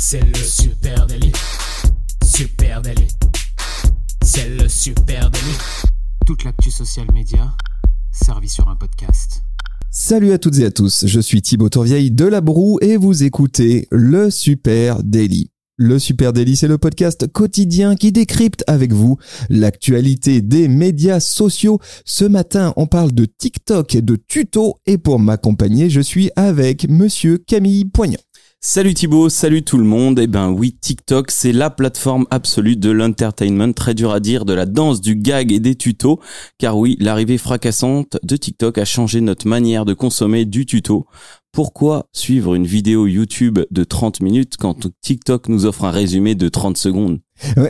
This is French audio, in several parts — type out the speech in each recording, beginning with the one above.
C'est le super délit. Super délit. C'est le super délit. Toute l'actu social média servie sur un podcast. Salut à toutes et à tous, je suis Thibaut Tourvieille de La Broue et vous écoutez le Super Daily. Le Super Daily, c'est le podcast quotidien qui décrypte avec vous l'actualité des médias sociaux. Ce matin, on parle de TikTok et de tutos et pour m'accompagner, je suis avec monsieur Camille Poignant. Salut Thibaut, salut tout le monde. Eh ben oui, TikTok, c'est la plateforme absolue de l'entertainment, très dur à dire, de la danse, du gag et des tutos. Car oui, l'arrivée fracassante de TikTok a changé notre manière de consommer du tuto. Pourquoi suivre une vidéo YouTube de 30 minutes quand TikTok nous offre un résumé de 30 secondes?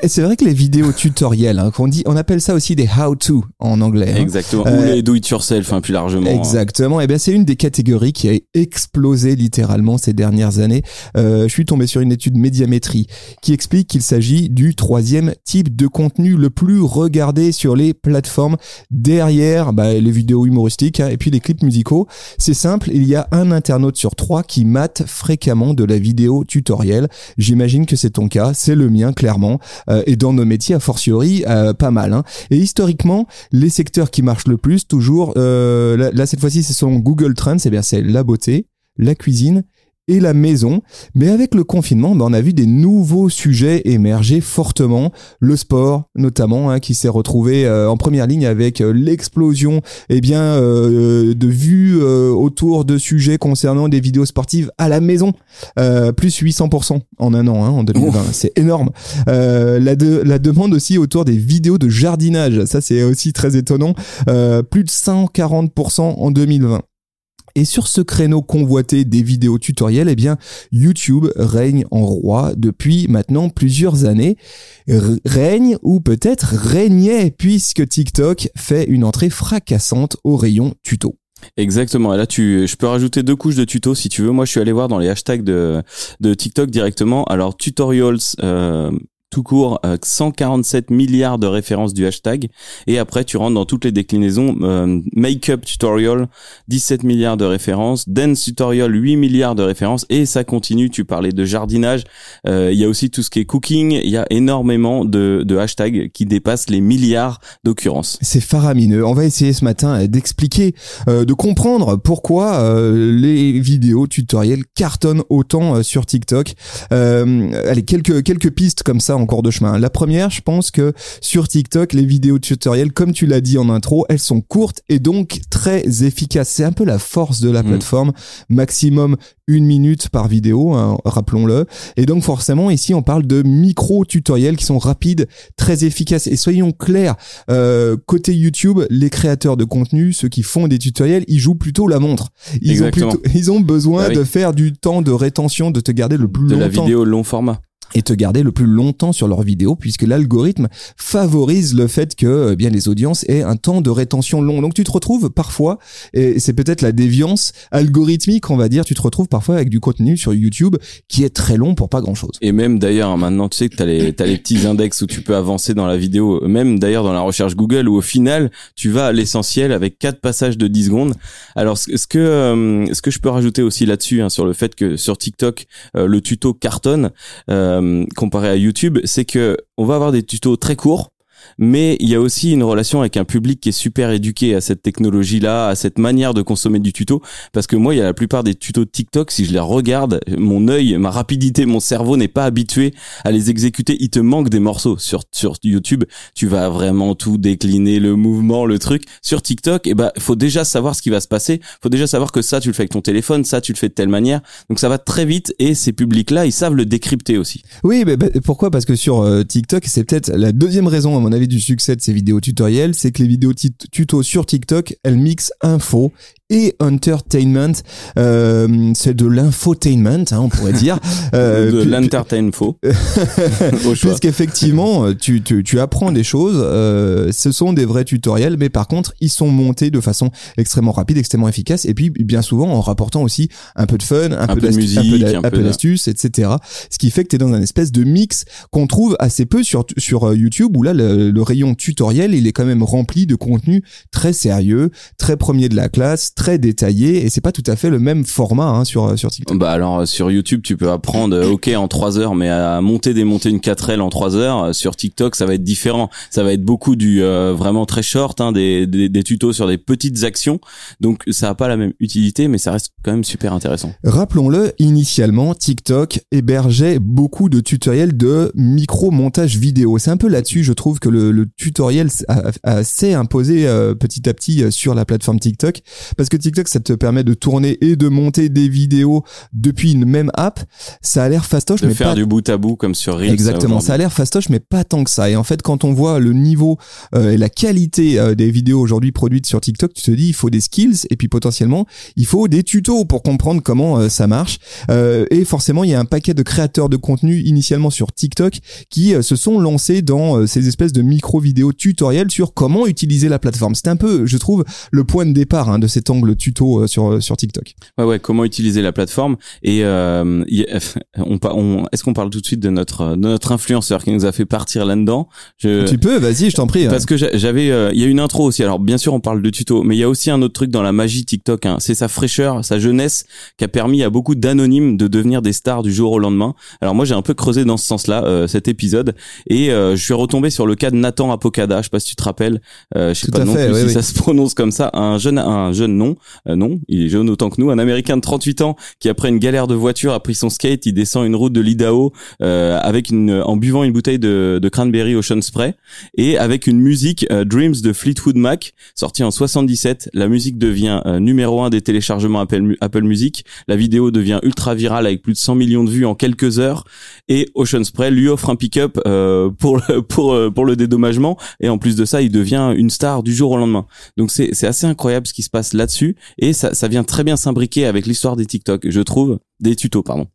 C'est vrai que les vidéos tutoriels, hein, qu'on dit, on appelle ça aussi des how-to en anglais. Hein. Exactement. Ou euh, les do it yourself, hein, plus largement. Hein. Exactement. Et eh bien, c'est une des catégories qui a explosé littéralement ces dernières années. Euh, je suis tombé sur une étude médiamétrie qui explique qu'il s'agit du troisième type de contenu le plus regardé sur les plateformes derrière bah, les vidéos humoristiques hein, et puis les clips musicaux. C'est simple, il y a un internaute sur trois qui mate fréquemment de la vidéo tutoriel. J'imagine que c'est ton cas, c'est le mien clairement. Euh, et dans nos métiers a fortiori euh, pas mal. Hein. Et historiquement, les secteurs qui marchent le plus, toujours, euh, là, cette fois-ci, c'est selon Google Trends, c'est bien c'est la beauté, la cuisine et la maison. Mais avec le confinement, ben, on a vu des nouveaux sujets émerger fortement. Le sport, notamment, hein, qui s'est retrouvé euh, en première ligne avec euh, l'explosion eh bien, euh, de vues autour de sujets concernant des vidéos sportives à la maison. plus 800% en un an, hein, en 2020. C'est énorme. la, la demande aussi autour des vidéos de jardinage. Ça, c'est aussi très étonnant. plus de 140% en 2020. Et sur ce créneau convoité des vidéos tutoriels, eh bien, YouTube règne en roi depuis maintenant plusieurs années. règne ou peut-être régnait puisque TikTok fait une entrée fracassante au rayon tuto. Exactement. Et là, tu, je peux rajouter deux couches de tutos si tu veux. Moi, je suis allé voir dans les hashtags de, de TikTok directement. Alors, tutorials, euh, tout court 147 euh, milliards de références du hashtag. Et après tu rentres dans toutes les déclinaisons euh, make-up tutorial 17 milliards de références dance tutorial 8 milliards de références. Et ça continue tu parlais de jardinage. Euh, il y a aussi tout ce qui est cooking. Il y a énormément de, hashtags qui dépassent les milliards d'occurrences. C'est faramineux. On va essayer ce matin d'expliquer de comprendre pourquoi les vidéos tutoriels cartonnent autant sur TikTok. Allez quelques quelques pistes comme ça en cours de chemin. La première, je pense que sur TikTok, les vidéos tutoriels, comme tu l'as dit en intro, elles sont courtes et donc très efficaces. C'est un peu la force de la mm. plateforme. Maximum une minute par vidéo, hein, rappelons-le. Et donc forcément, ici, on parle de micro-tutoriels qui sont rapides, très efficaces. Et soyons clairs, euh, côté YouTube, les créateurs de contenu, ceux qui font des tutoriels, ils jouent plutôt la montre. Ils, ont, plutôt, ils ont besoin bah de faire du temps de rétention, de te garder le plus longtemps. De la vidéo long format et te garder le plus longtemps sur leurs vidéos puisque l'algorithme favorise le fait que eh bien les audiences aient un temps de rétention long. Donc tu te retrouves parfois et c'est peut-être la déviance algorithmique on va dire, tu te retrouves parfois avec du contenu sur YouTube qui est très long pour pas grand-chose. Et même d'ailleurs maintenant tu sais que tu as les as les petits index où tu peux avancer dans la vidéo, même d'ailleurs dans la recherche Google où au final tu vas à l'essentiel avec quatre passages de 10 secondes. Alors ce que euh, ce que je peux rajouter aussi là-dessus hein, sur le fait que sur TikTok euh, le tuto cartonne euh, comparé à YouTube, c'est que on va avoir des tutos très courts mais il y a aussi une relation avec un public qui est super éduqué à cette technologie-là, à cette manière de consommer du tuto. Parce que moi, il y a la plupart des tutos de TikTok, si je les regarde, mon œil, ma rapidité, mon cerveau n'est pas habitué à les exécuter. Il te manque des morceaux sur sur YouTube. Tu vas vraiment tout décliner, le mouvement, le truc. Sur TikTok, eh ben, faut déjà savoir ce qui va se passer. Faut déjà savoir que ça, tu le fais avec ton téléphone, ça, tu le fais de telle manière. Donc ça va très vite et ces publics-là, ils savent le décrypter aussi. Oui, mais pourquoi? Parce que sur euh, TikTok, c'est peut-être la deuxième raison, mon avis, du succès de ces vidéos tutoriels, c'est que les vidéos tuto sur TikTok, elles mixent info et entertainment. Euh, c'est de l'infotainment, hein, on pourrait dire. Euh, de l'entertainfo. Puisqu'effectivement, tu, tu, tu apprends des choses. Euh, ce sont des vrais tutoriels, mais par contre, ils sont montés de façon extrêmement rapide, extrêmement efficace, et puis bien souvent en rapportant aussi un peu de fun, un, peu, de musique, un peu d'astuce, etc. Ce qui fait que tu es dans un espèce de mix qu'on trouve assez peu sur, sur euh, YouTube, où là, le, le rayon tutoriel, il est quand même rempli de contenu très sérieux, très premier de la classe, très détaillé et c'est pas tout à fait le même format hein, sur sur TikTok. Bah alors sur YouTube tu peux apprendre ok en trois heures mais à monter démonter une 4L en trois heures sur TikTok ça va être différent ça va être beaucoup du vraiment très short hein, des, des, des tutos sur des petites actions donc ça a pas la même utilité mais ça reste quand même super intéressant. Rappelons-le initialement TikTok hébergeait beaucoup de tutoriels de micro montage vidéo c'est un peu là-dessus je trouve que le, le tutoriel s'est imposé euh, petit à petit euh, sur la plateforme TikTok parce que TikTok ça te permet de tourner et de monter des vidéos depuis une même app. Ça a l'air fastoche de mais faire pas du bout à bout comme sur Reels. Exactement, ça a l'air fastoche mais pas tant que ça. Et en fait, quand on voit le niveau euh, et la qualité euh, des vidéos aujourd'hui produites sur TikTok, tu te dis il faut des skills et puis potentiellement il faut des tutos pour comprendre comment euh, ça marche. et forcément, il y a un paquet de créateurs de contenu initialement sur TikTok qui se sont lancés dans ces espèces de micro vidéos tutoriels sur comment utiliser la plateforme. C'est un peu, je trouve, le point de départ hein, de cet angle tuto sur sur TikTok. Ouais ouais, comment utiliser la plateforme et on, on est-ce qu'on parle tout de suite de notre de notre influenceur qui nous a fait partir là-dedans? Tu peux, vas-y, je t'en prie. Parce que j'avais, euh, il y a une intro aussi. Alors bien sûr, on parle de tuto, mais il y a aussi un autre truc dans la magie TikTok. Hein. C'est sa fraîcheur, sa jeunesse, qui a permis à beaucoup d'anonymes de devenir des stars du jour au lendemain. Alors moi, j'ai un peu creusé dans ce sens-là euh, cet épisode, et euh, je suis retombé sur le cas de Nathan Apocada. Je sais pas si tu te rappelles. je sais pas non plus si ça se prononce comme ça. Un jeune, un jeune non, non, il est jeune autant que nous, un Américain de 38 ans qui après une galère de voiture a pris son skate, il descend une route de l'Idaho avec une, en buvant une bouteille de, cranberry Ocean Spray et avec une musique euh, Dreams de Fleetwood Mac sortie en 77. La musique devient euh, numéro un des téléchargements Apple, Apple Music. La vidéo devient ultra virale avec plus de 100 millions de vues en quelques heures et Ocean Spray lui offre un pick-up euh, pour le, pour pour le dédommagement et en plus de ça, il devient une star du jour au lendemain. Donc c'est c'est assez incroyable ce qui se passe là-dessus et ça ça vient très bien s'imbriquer avec l'histoire des TikTok, je trouve, des tutos pardon.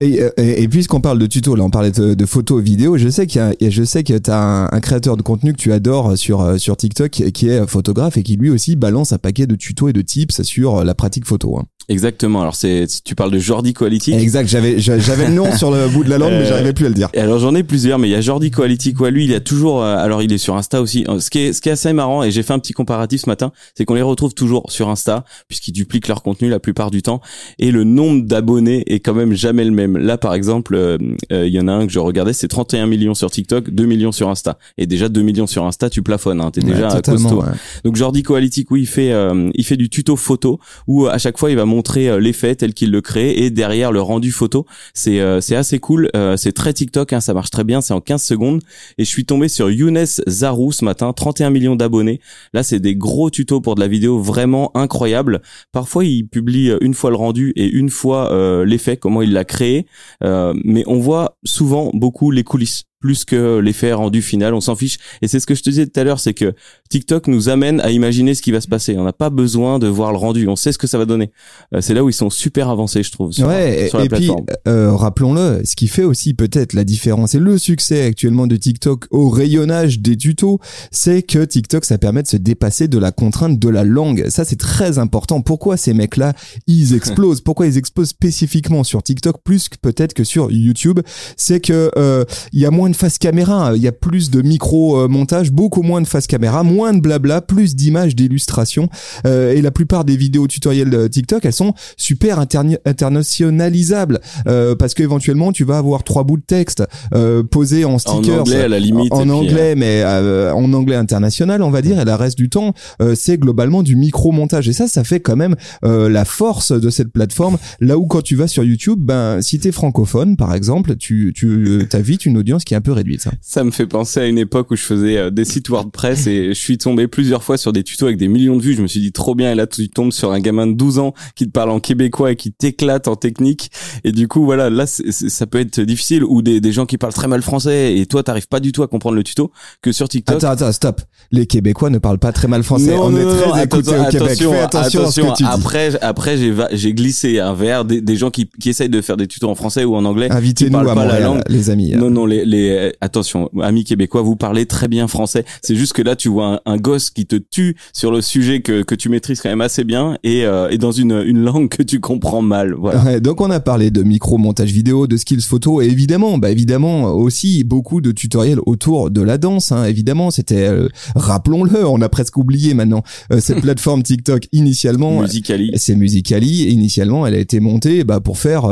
Et, et, puisqu'on parle de tuto, là on parlait de, de photos, vidéos, je sais qu'il y a, je sais que t'as un, un créateur de contenu que tu adores sur sur TikTok qui est photographe et qui lui aussi balance un paquet de tutos et de tips sur la pratique photo. Hein. Exactement. Alors c'est tu parles de Jordi Quality. Exact. J'avais j'avais le nom sur le bout de la langue, mais j'arrivais plus à le dire. Et alors j'en ai plusieurs, mais il y a Jordi Quality quoi. Lui, il a toujours. Euh, alors il est sur Insta aussi. Ce qui est ce qui est assez marrant et j'ai fait un petit comparatif ce matin, c'est qu'on les retrouve toujours sur Insta puisqu'ils dupliquent leur contenu la plupart du temps et le nombre d'abonnés est quand même jamais le même. Là par exemple, euh, euh, il y en a un que je regardais, c'est 31 millions sur TikTok, 2 millions sur Insta. Et déjà 2 millions sur Insta, tu plafonnes. Hein, T'es déjà costaud. Donc Jordi Quality, oui, il fait il fait du tuto photo où à chaque fois il va montrer l'effet tel qu'il le crée et derrière le rendu photo. C'est euh, c'est assez cool, euh, c'est très TikTok, hein, ça marche très bien, c'est en 15 secondes. Et je suis tombé sur Younes Zarou ce matin, 31 millions d'abonnés. Là, c'est des gros tutos pour de la vidéo vraiment incroyable. Parfois, il publie une fois le rendu et une fois euh, l'effet, comment il l'a créé. Mais on voit souvent beaucoup les coulisses plus que l'effet rendu final, on s'en fiche. Et c'est ce que je te disais tout à l'heure, c'est que TikTok nous amène à imaginer ce qui va se passer. On n'a pas besoin de voir le rendu, on sait ce que ça va donner. Euh, c'est là où ils sont super avancés, je trouve, sur, ouais, sur la et plateforme. Puis, euh, rappelons-le, ce qui fait aussi peut-être la différence et le succès actuellement de TikTok au rayonnage des tutos, c'est que TikTok, ça permet de se dépasser de la contrainte de la langue. Ça, c'est très important. Pourquoi ces mecs-là, ils explosent? Pourquoi ils explosent spécifiquement sur TikTok plus que peut-être que sur YouTube? C'est que euh, il y a moins de face caméra, il y a plus de micro montage, beaucoup moins de face caméra, moins de blabla, plus d'images, d'illustrations. Euh, et la plupart des vidéos tutoriels de TikTok, elles sont super internationalisables euh, parce qu'éventuellement tu vas avoir trois bouts de texte euh, posés en stickers, en anglais à la limite, en, anglais, mais en anglais international, on va dire. Et le reste du temps, c'est globalement du micro montage. Et ça, ça fait quand même la force de cette plateforme. Là où quand tu vas sur YouTube, ben si t'es francophone, par exemple, tu tu as vite une audience qui est un peu réduite. Ça. ça me fait penser à une époque où je faisais des sites WordPress et je suis tombé plusieurs fois sur des tutos avec des millions de vues. Je me suis dit trop bien. Et là, tu tombes sur un gamin de 12 ans qui te parle en québécois et qui t'éclate en technique. Et du coup, voilà, là, ça peut être difficile. Ou des, des gens qui parlent très mal français et toi, t'arrives pas du tout à comprendre le tuto que sur TikTok. Attends, attends, stop. Les Québécois ne parlent pas très mal français. Non, On non, est très non, écoutés attention, au Québec. attention, Fais attention, à ce que tu dis. Après, après, j'ai, j'ai glissé vers des, des gens qui, qui essayent de faire des tutos en français ou en anglais. Invitez-nous à pas la Montréal, langue. les amis. Non, non, les, les, Et attention, amis québécois, vous parlez très bien français. C'est juste que là, tu vois un, gosse qui te tue sur le sujet que, que tu maîtrises quand même assez bien et, et dans une, une langue que tu comprends mal. Voilà. donc on a parlé de micro montage vidéo, de skills photo et évidemment, bah évidemment aussi beaucoup de tutoriels autour de la danse. Hein. Évidemment, c'était, rappelons-le, on a presque oublié maintenant cette plateforme TikTok initialement. Musicali. C'est Musicali. Et initialement, elle a été montée bah, pour faire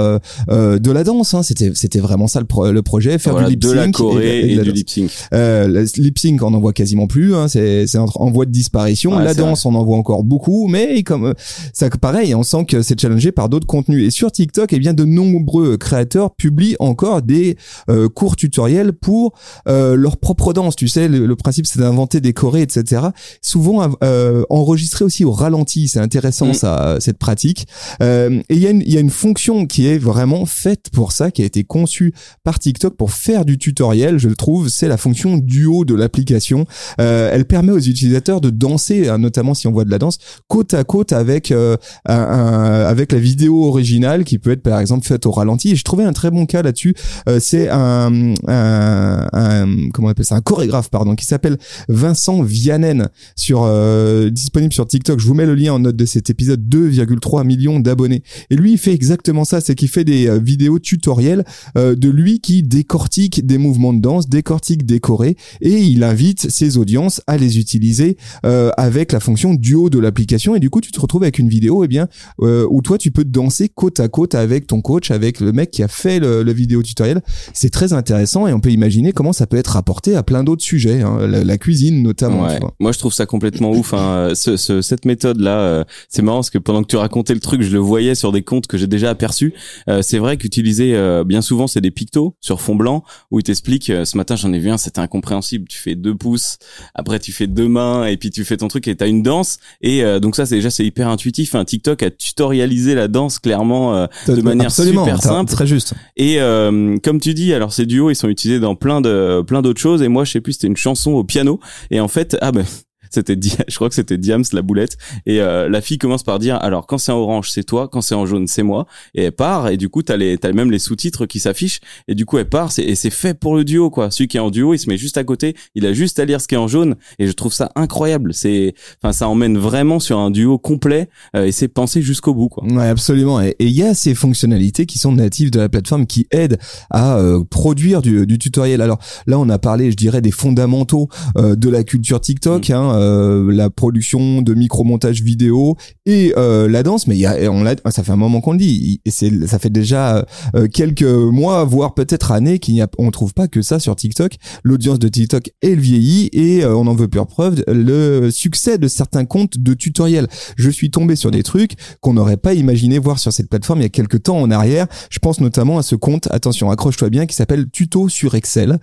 de la danse. Hein. C'était c'était vraiment ça le, le projet, faire du lip sync de la Corée et, du lip sync. Euh, lip sync, on en voit quasiment plus. Hein. C'est en voie de disparition. la danse, on en voit encore beaucoup, mais comme ça, pareil, on sent que c'est challengé par d'autres contenus. Et sur TikTok, eh bien, de nombreux créateurs publient encore des euh, cours tutoriels pour euh, leur propre danse. Tu sais, le, principe, c'est d'inventer des chorés, etc. Souvent euh, enregistré aussi au ralenti. C'est intéressant, mm. ça, cette pratique. Euh, et il y a une y a une fonction qui est vraiment faite pour ça, qui a été conçue par TikTok pour faire du tutoriel, je le trouve, c'est la fonction duo de l'application. Euh, elle permet aux utilisateurs de danser, hein, notamment si on voit de la danse, côte à côte avec euh, un, avec la vidéo originale qui peut être par exemple faite au ralenti. Et je trouvais un très bon cas là-dessus. Euh, c'est un, un, un, comment on appelle ça, un chorégraphe pardon, qui s'appelle Vincent Vianen sur euh, disponible sur TikTok. Je vous mets le lien en note de cet épisode. 2,3 millions d'abonnés. Et lui, il fait exactement ça, c'est qu'il fait des euh, vidéos tutoriels euh, de lui qui décortique des mouvements de danse, décortique des chorés et il invite ses audiences à les utiliser euh, avec la fonction duo de l'application et du coup tu te retrouves avec une vidéo eh bien où toi tu peux danser côte à côte avec ton coach, avec le mec qui a fait le, vidéo tutoriel. C'est très intéressant et on peut imaginer comment ça peut être rapporté à plein d'autres sujets, hein, la, cuisine notamment. Moi je trouve ça complètement ouf. Hein. Ce, cette méthode là, c'est marrant parce que pendant que tu racontais le truc, je le voyais sur des comptes que j'ai déjà aperçus. c'est vrai qu'utiliser bien souvent c'est des pictos sur fond blanc où il t'explique euh, ce matin j'en ai vu un c'était incompréhensible. Tu fais deux pouces après tu fais deux mains et puis tu fais ton truc et t'as une danse. Et euh, donc ça c'est déjà c'est hyper intuitif. Un TikTok a tutorialisé la danse clairement euh, de manière super simple. très juste. Et comme tu dis alors ces duos ils sont utilisés dans plein de plein d'autres choses. Et moi je sais plus c'était une chanson au piano. Et en fait ah ben c'était je crois que c'était Diams la boulette. Et euh, la fille commence par dire alors quand c'est en orange c'est toi quand c'est en jaune c'est moi. Et elle part et du coup t'as les t'as même les sous-titres qui s'affichent. Et du coup elle part et c'est fait pour le duo quoi. Celui qui est en duo il se met juste à côté. Il a juste à lire ce qui est en jaune. Et je trouve ça incroyable. C'est enfin ça emmène vraiment sur un duo complet euh, et c'est pensé jusqu'au bout quoi. Ouais absolument. Et il y a ces fonctionnalités qui sont natives de la plateforme qui aident à euh, produire du, du, tutoriel. Alors là on a parlé je dirais des fondamentaux de la culture TikTok mm. hein, euh, la production de micro-montage vidéo et euh, la danse. Mais y a, on l'a, ça fait un moment qu'on le dit. Et ça fait déjà euh, quelques mois, voire peut-être années qu'il n'y a, on trouve pas que ça sur TikTok. L'audience de TikTok elle vieillit et on en veut plus preuve le succès de certains comptes de tutoriels. Je suis tombé sur des trucs qu'on n'aurait pas imaginé voir sur cette plateforme il y a quelques temps en arrière. Je pense notamment à ce compte, attention, accroche-toi bien, qui s'appelle Tuto sur Excel.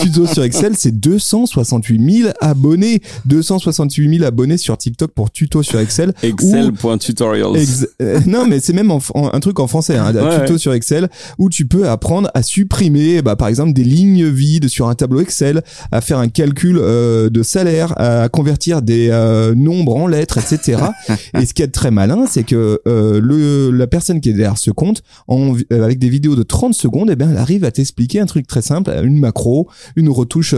Tuto sur Excel, c'est 268 000 abonnés. 268 000 abonnés sur TikTok pour tuto sur Excel. Excel.tutorials. Euh, non, mais c'est même un truc en français, hein, tuto sur Excel, où tu peux apprendre à supprimer, bah, par exemple, des lignes vides sur un tableau Excel, à faire un calcul euh, de salaire, à convertir des euh, nombres en lettres, etc. Et ce qui est très malin, c'est que le la personne qui est derrière ce compte, en, avec des vidéos de 30 secondes, eh bien, elle arrive à t'expliquer un truc très simple, une macro, une retouche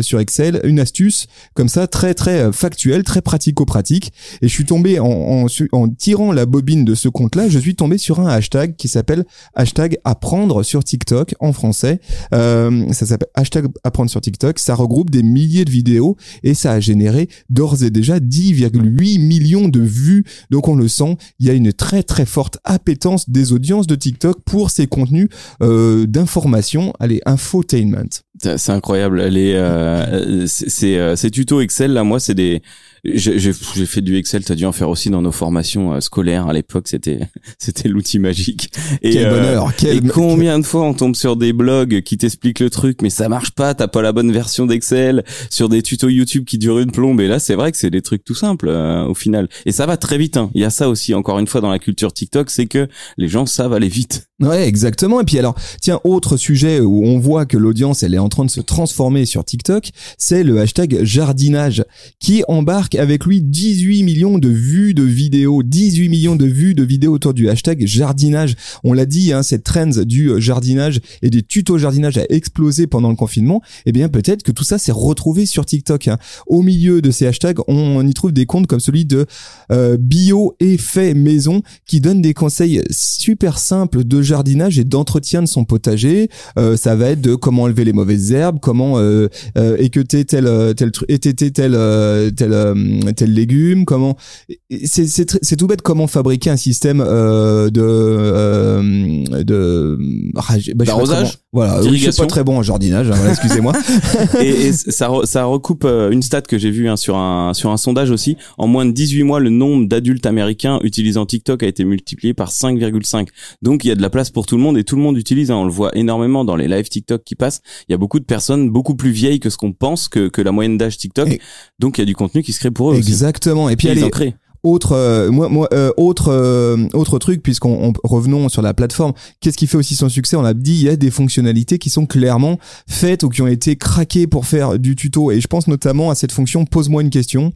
sur Excel, une astuce comme ça, très très euh, factuel, très pratico-pratique. Et je suis tombé en, en, en tirant la bobine de ce compte-là, je suis tombé sur un hashtag qui s'appelle hashtag apprendre sur TikTok en français. Euh, ça s'appelle hashtag apprendre sur TikTok. Ça regroupe des milliers de vidéos et ça a généré d'ores et déjà 10,8 millions de vues. Donc on le sent, il y a une très très forte appétence des audiences de TikTok pour ces contenus euh, d'information, allez, infotainment. C'est incroyable. Est, euh, c'est, euh, ces tutos Excel là, moi, c'est des, j'ai fait du Excel, tu as dû en faire aussi dans nos formations euh, scolaires à l'époque, c'était c'était l'outil magique. Et, quel bonheur, quel... et combien de fois on tombe sur des blogs qui t'expliquent le truc mais ça marche pas, t'as pas la bonne version d'Excel, sur des tutos YouTube qui durent une plombe et là c'est vrai que c'est des trucs tout simples au final. Et ça va très vite hein. Il y a ça aussi encore une fois dans la culture TikTok, c'est que les gens savent aller vite. Ouais, exactement. Et puis alors, tiens, autre sujet où on voit que l'audience elle est en train de se transformer sur TikTok, c'est le hashtag jardinage qui embarque avec lui 18 millions de vues de vidéos, 18 millions de vues de vidéos autour du hashtag jardinage. On l'a dit, hein, cette trend du jardinage et des tutos jardinage a explosé pendant le confinement. Eh bien, peut-être que tout ça s'est retrouvé sur TikTok. Hein. Au milieu de ces hashtags, on y trouve des comptes comme celui de euh, Bio Effet Maison qui donne des conseils super simples de jardinage et d'entretien de son potager. Euh, ça va être de comment enlever les mauvaises herbes, comment euh, euh équeuter tel tel tel tel euh, tel tel, tel légume, comment c'est c'est tout bête comment fabriquer un système euh, de euh, de ah, bah, d'arrosage. Voilà, je suis pas très bon en jardinage, hein, excusez-moi. et, et ça, ça recoupe une stat que j'ai vue hein, sur un sur un sondage aussi. En moins de 18 mois, le nombre d'adultes américains utilisant TikTok a été multiplié par 5,5. Donc il y a de la place pour tout le monde et tout le monde utilise. Hein. On le voit énormément dans les lives TikTok qui passent. Il y a beaucoup de personnes beaucoup plus vieilles que ce qu'on pense que, que la moyenne d'âge TikTok. Donc il y a du contenu qui se crée pour eux. Exactement. Et puis autre euh, moi, moi euh, autre euh, autre truc puisqu'on revenons sur la plateforme. Qu'est-ce qui fait aussi son succès? On l'a dit il y a des fonctionnalités qui sont clairement faites ou qui ont été craquées pour faire du tuto. Et je pense notamment à cette fonction pose-moi une question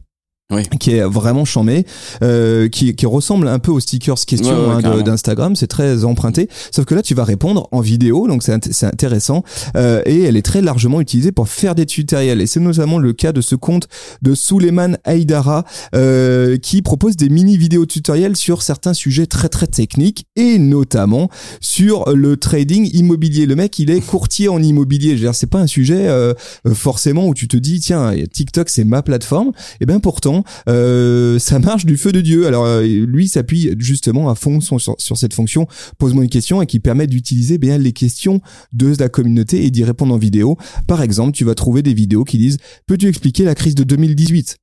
oui. qui est vraiment chambé, euh, qui, qui ressemble un peu aux stickers question hein, d'Instagram, c'est très emprunté. Sauf que là, tu vas répondre en vidéo, donc c'est intéressant, euh, et elle est très largement utilisée pour faire des tutoriels. Et c'est notamment le cas de ce compte de Suleiman Haidara, euh, qui propose des mini vidéos tutoriels sur certains sujets très très techniques, et notamment sur le trading immobilier. Le mec, il est courtier en immobilier. C'est pas un sujet euh, forcément où tu te dis, tiens, TikTok, c'est ma plateforme. Et bien pourtant, euh, ça marche du feu de Dieu. Alors euh, lui s'appuie justement à fond sur, sur cette fonction pose-moi une question et qui permet d'utiliser bien les questions de la communauté et d'y répondre en vidéo. Par exemple, tu vas trouver des vidéos qui disent peux-tu expliquer la crise de 2018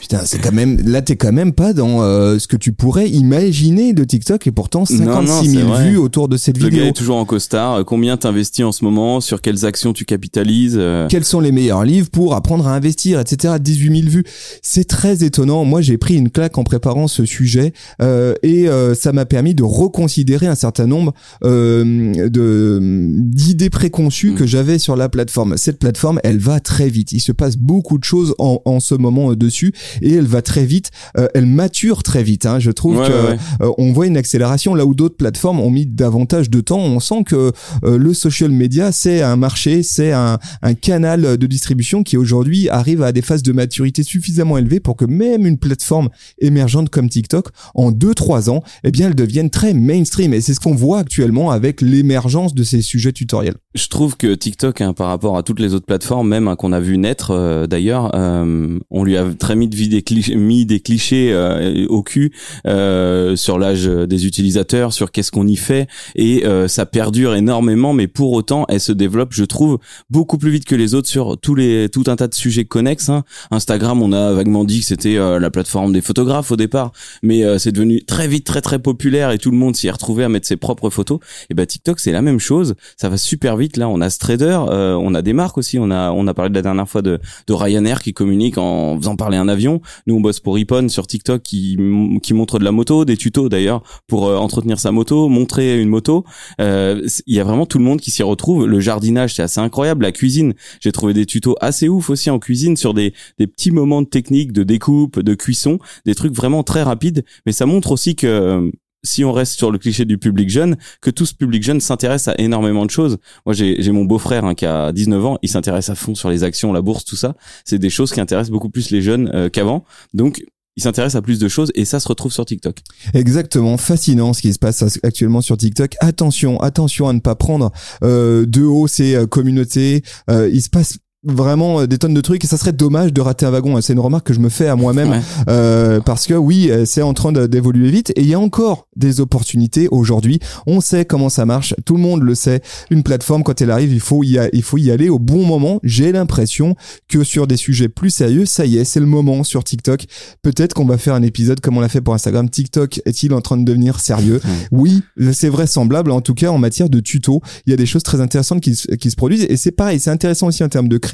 Putain, c'est quand même là t'es quand même pas dans euh, ce que tu pourrais imaginer de TikTok et pourtant 56 000 vues autour de cette vidéo. Le gars est toujours en costard. Euh, combien t'investis en ce moment? Sur quelles actions tu capitalises? Euh? Quels sont les meilleurs livres pour apprendre à investir, etc. 18 000 vues. C'est très étonnant. Moi, j'ai pris une claque en préparant ce sujet euh, et ça m'a permis de reconsidérer un certain nombre de d'idées préconçues mm. que j'avais sur la plateforme. Cette plateforme, elle va très vite. Il se passe beaucoup de choses en, en ce moment dessus et elle va très vite, euh, elle mature très vite. Hein. Je trouve qu'on que euh, on voit une accélération là où d'autres plateformes ont mis davantage de temps. On sent que euh, le social media c'est un marché, c'est un, un, canal de distribution qui aujourd'hui arrive à des phases de maturité suffisamment élevées pour que même une plateforme émergente comme TikTok en 2-3 ans, eh bien elle devienne très mainstream et c'est ce qu'on voit actuellement avec l'émergence de ces sujets tutoriels. Je trouve que TikTok, hein, par rapport à toutes les autres plateformes, même hein, qu'on a vu naître d'ailleurs, on lui a très mis, des clichés, mis des clichés euh, au cul euh, sur l'âge des utilisateurs, sur qu'est-ce qu'on y fait, et euh, ça perdure énormément. Mais pour autant, elle se développe, je trouve, beaucoup plus vite que les autres sur tous les tout un tas de sujets connexes. Hein. Instagram, on a vaguement dit que c'était la plateforme des photographes au départ, mais c'est devenu très vite très très populaire et tout le monde s'y est retrouvé à mettre ses propres photos. Et ben TikTok, c'est la même chose. Ça va super vite. Là, on a Strader, on a des marques aussi. On a on a parlé de la dernière fois de, de Ryanair qui communique en faisant parler un avion. Nous, on bosse pour Ipon sur TikTok qui, qui montre de la moto, des tutos d'ailleurs pour euh, entretenir sa moto, montrer une moto. Euh, il y a vraiment tout le monde qui s'y retrouve. Le jardinage, c'est assez incroyable. La cuisine, j'ai trouvé des tutos assez ouf aussi en cuisine sur des, des petits moments de technique, de découpe, de cuisson, des trucs vraiment très rapides. Mais ça montre aussi que si on reste sur le cliché du public jeune, que tout ce public jeune s'intéresse à énormément de choses. Moi, j'ai mon beau-frère hein, qui a 19 ans, il s'intéresse à fond sur les actions, la bourse, tout ça. C'est des choses qui intéressent beaucoup plus les jeunes euh, qu'avant. Donc, il s'intéresse à plus de choses et ça se retrouve sur TikTok. Exactement, fascinant ce qui se passe actuellement sur TikTok. Attention, attention à ne pas prendre euh, de haut ces euh, communautés. Il se passe vraiment euh, des tonnes de trucs et ça serait dommage de rater un wagon. C'est une remarque que je me fais à moi-même euh, parce que oui, euh, c'est en train d'évoluer vite et il y a encore des opportunités aujourd'hui. On sait comment ça marche, tout le monde le sait. Une plateforme quand elle arrive, il faut y il faut y aller au bon moment. J'ai l'impression que sur des sujets plus sérieux, ça y est, c'est le moment sur TikTok. Peut-être qu'on va faire un épisode comme on l'a fait pour Instagram. TikTok est-il en train de devenir sérieux? Oui, c'est vraisemblable. En tout cas, en matière de tuto, il y a des choses très intéressantes qui, qui se produisent et c'est pareil. C'est intéressant aussi en termes de création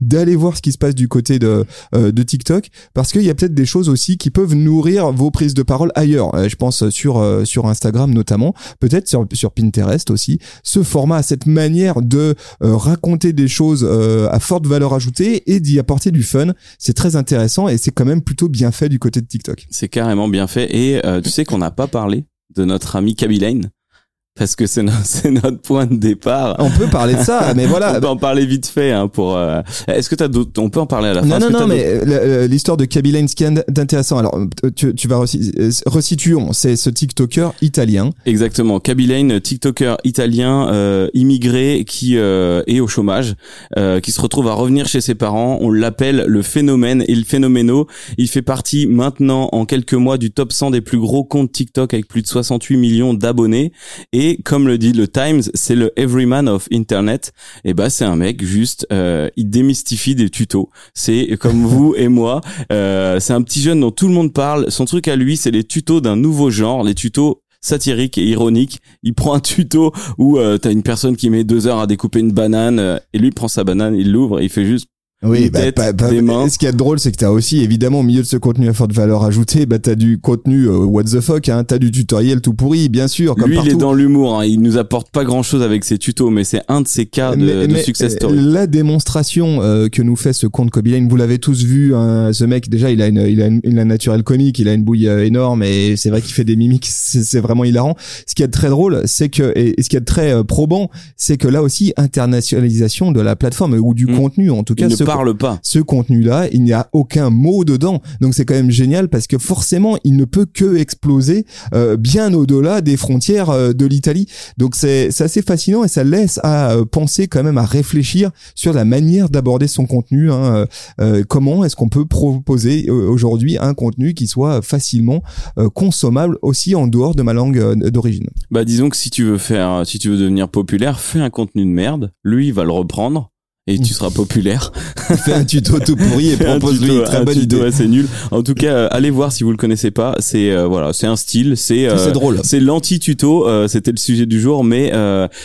d'aller voir ce qui se passe du côté de, euh, de TikTok parce qu'il y a peut-être des choses aussi qui peuvent nourrir vos prises de parole ailleurs. Euh, je pense sur, euh, sur Instagram notamment, peut-être sur, sur Pinterest aussi. Ce format, cette manière de raconter des choses à forte valeur ajoutée et d'y apporter du fun, c'est très intéressant et c'est quand même plutôt bien fait du côté de TikTok. C'est carrément bien fait et tu sais qu'on n'a pas parlé de notre ami Kaby Lane parce que c'est notre, point de départ. On peut parler de ça, mais voilà. on peut en parler vite fait hein, pour. Euh, est-ce que t'as d'autres On peut en parler à la fin. Non, non, non, mais euh, euh, l'histoire de Kabila Lane, d'intéressant. Alors, tu, tu vas resituons. C'est ce TikToker italien. Exactement, Kaby Lane, TikToker italien euh, immigré qui euh, est au chômage, euh, qui se retrouve à revenir chez ses parents. On l'appelle le phénomène et le phénoméno. Il fait partie maintenant en quelques mois du top 100 des plus gros comptes TikTok avec plus de 68 millions d'abonnés et comme le dit le Times, c'est le everyman of Internet. Et bah c'est un mec juste, euh, il démystifie des tutos. C'est comme vous et moi. Euh, c'est un petit jeune dont tout le monde parle. Son truc à lui, c'est les tutos d'un nouveau genre, les tutos satiriques et ironiques. Il prend un tuto où euh, t'as une personne qui met deux heures à découper une banane euh, et lui prend sa banane, il l'ouvre, il fait juste oui, bah, ce qui est drôle, c'est que t'as aussi, évidemment, au milieu de ce contenu à forte valeur ajoutée, bah t'as du contenu euh, what the fuck, hein, t'as du tutoriel tout pourri, bien sûr. Comme Lui, il est dans l'humour. Hein, il nous apporte pas grand chose avec ses tutos, mais c'est un de ses cas de, de success story. La démonstration euh, que nous fait ce compte Kobe vous l'avez tous vu. Hein, ce mec, déjà, il a une, il a une, il a un naturel comique, il a une bouille euh, énorme, et c'est vrai qu'il fait des mimiques. C'est vraiment hilarant. Ce qui est très drôle, c'est que et, ce qui est très probant, c'est que là aussi internationalisation de la plateforme ou du mm. contenu, en tout cas parle pas. Ce contenu-là, il n'y a aucun mot dedans. Donc c'est quand même génial parce que forcément, il ne peut que exploser euh, bien au-delà des frontières euh, de l'Italie. Donc c'est assez fascinant et ça laisse à euh, penser quand même à réfléchir sur la manière d'aborder son contenu. Hein, comment est-ce qu'on peut proposer aujourd'hui un contenu qui soit facilement consommable aussi en dehors de ma langue d'origine. Bah disons que si tu veux faire, si tu veux devenir populaire, fais un contenu de merde. Lui, il va le reprendre et tu seras populaire. Fais un tuto tout pourri et propose-lui très bonne idée. c'est nul. En tout cas, euh, allez voir si vous le connaissez pas. C'est euh, voilà, c'est un style, c'est euh, c'est drôle. C'est l'anti-tuto. C'était le sujet du jour, mais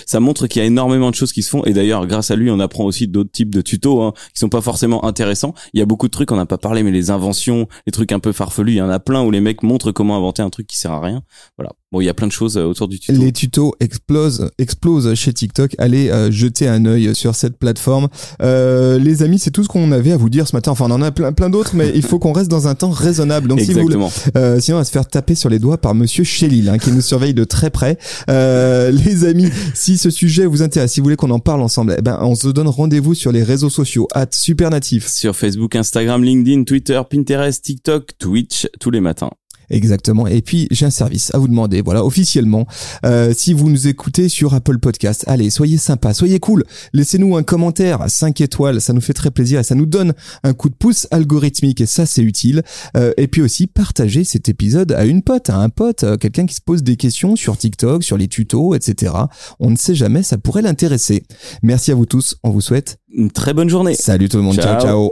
ça montre qu'il y a énormément de choses qui se font. Et d'ailleurs, grâce à lui, on apprend aussi d'autres types de tutos hein, qui sont pas forcément intéressants. Il y a beaucoup de trucs on n'a pas parlé, mais les inventions, les trucs un peu farfelus, il y en a plein où les mecs montrent comment inventer un truc qui sert à rien. Voilà. Bon, il y a plein de choses autour du tuto. Les tutos explosent, explosent chez TikTok. Allez jeter un œil sur cette plateforme. Euh, les amis, c'est tout ce qu'on avait à vous dire ce matin. Enfin, on en a plein, plein d'autres, mais il faut qu'on reste dans un temps raisonnable. Donc, si vous, euh, sinon, on va se faire taper sur les doigts par Monsieur Chélil, hein, qui nous surveille de très près. Euh, les amis, si ce sujet vous intéresse, si vous voulez qu'on en parle ensemble, eh ben, on se donne rendez-vous sur les réseaux sociaux, at Supernatif. Sur Facebook, Instagram, LinkedIn, Twitter, Pinterest, TikTok, Twitch, tous les matins. Exactement. Et puis j'ai un service à vous demander. Voilà, officiellement, euh, si vous nous écoutez sur Apple Podcast, allez, soyez sympa, soyez cool. Laissez-nous un commentaire, 5 étoiles, ça nous fait très plaisir et ça nous donne un coup de pouce algorithmique et ça c'est utile. Euh, et puis aussi partagez cet épisode à une pote, à un pote, euh, quelqu'un qui se pose des questions sur TikTok, sur les tutos, etc. On ne sait jamais, ça pourrait l'intéresser. Merci à vous tous. On vous souhaite une très bonne journée. Salut tout le monde. ciao. ciao.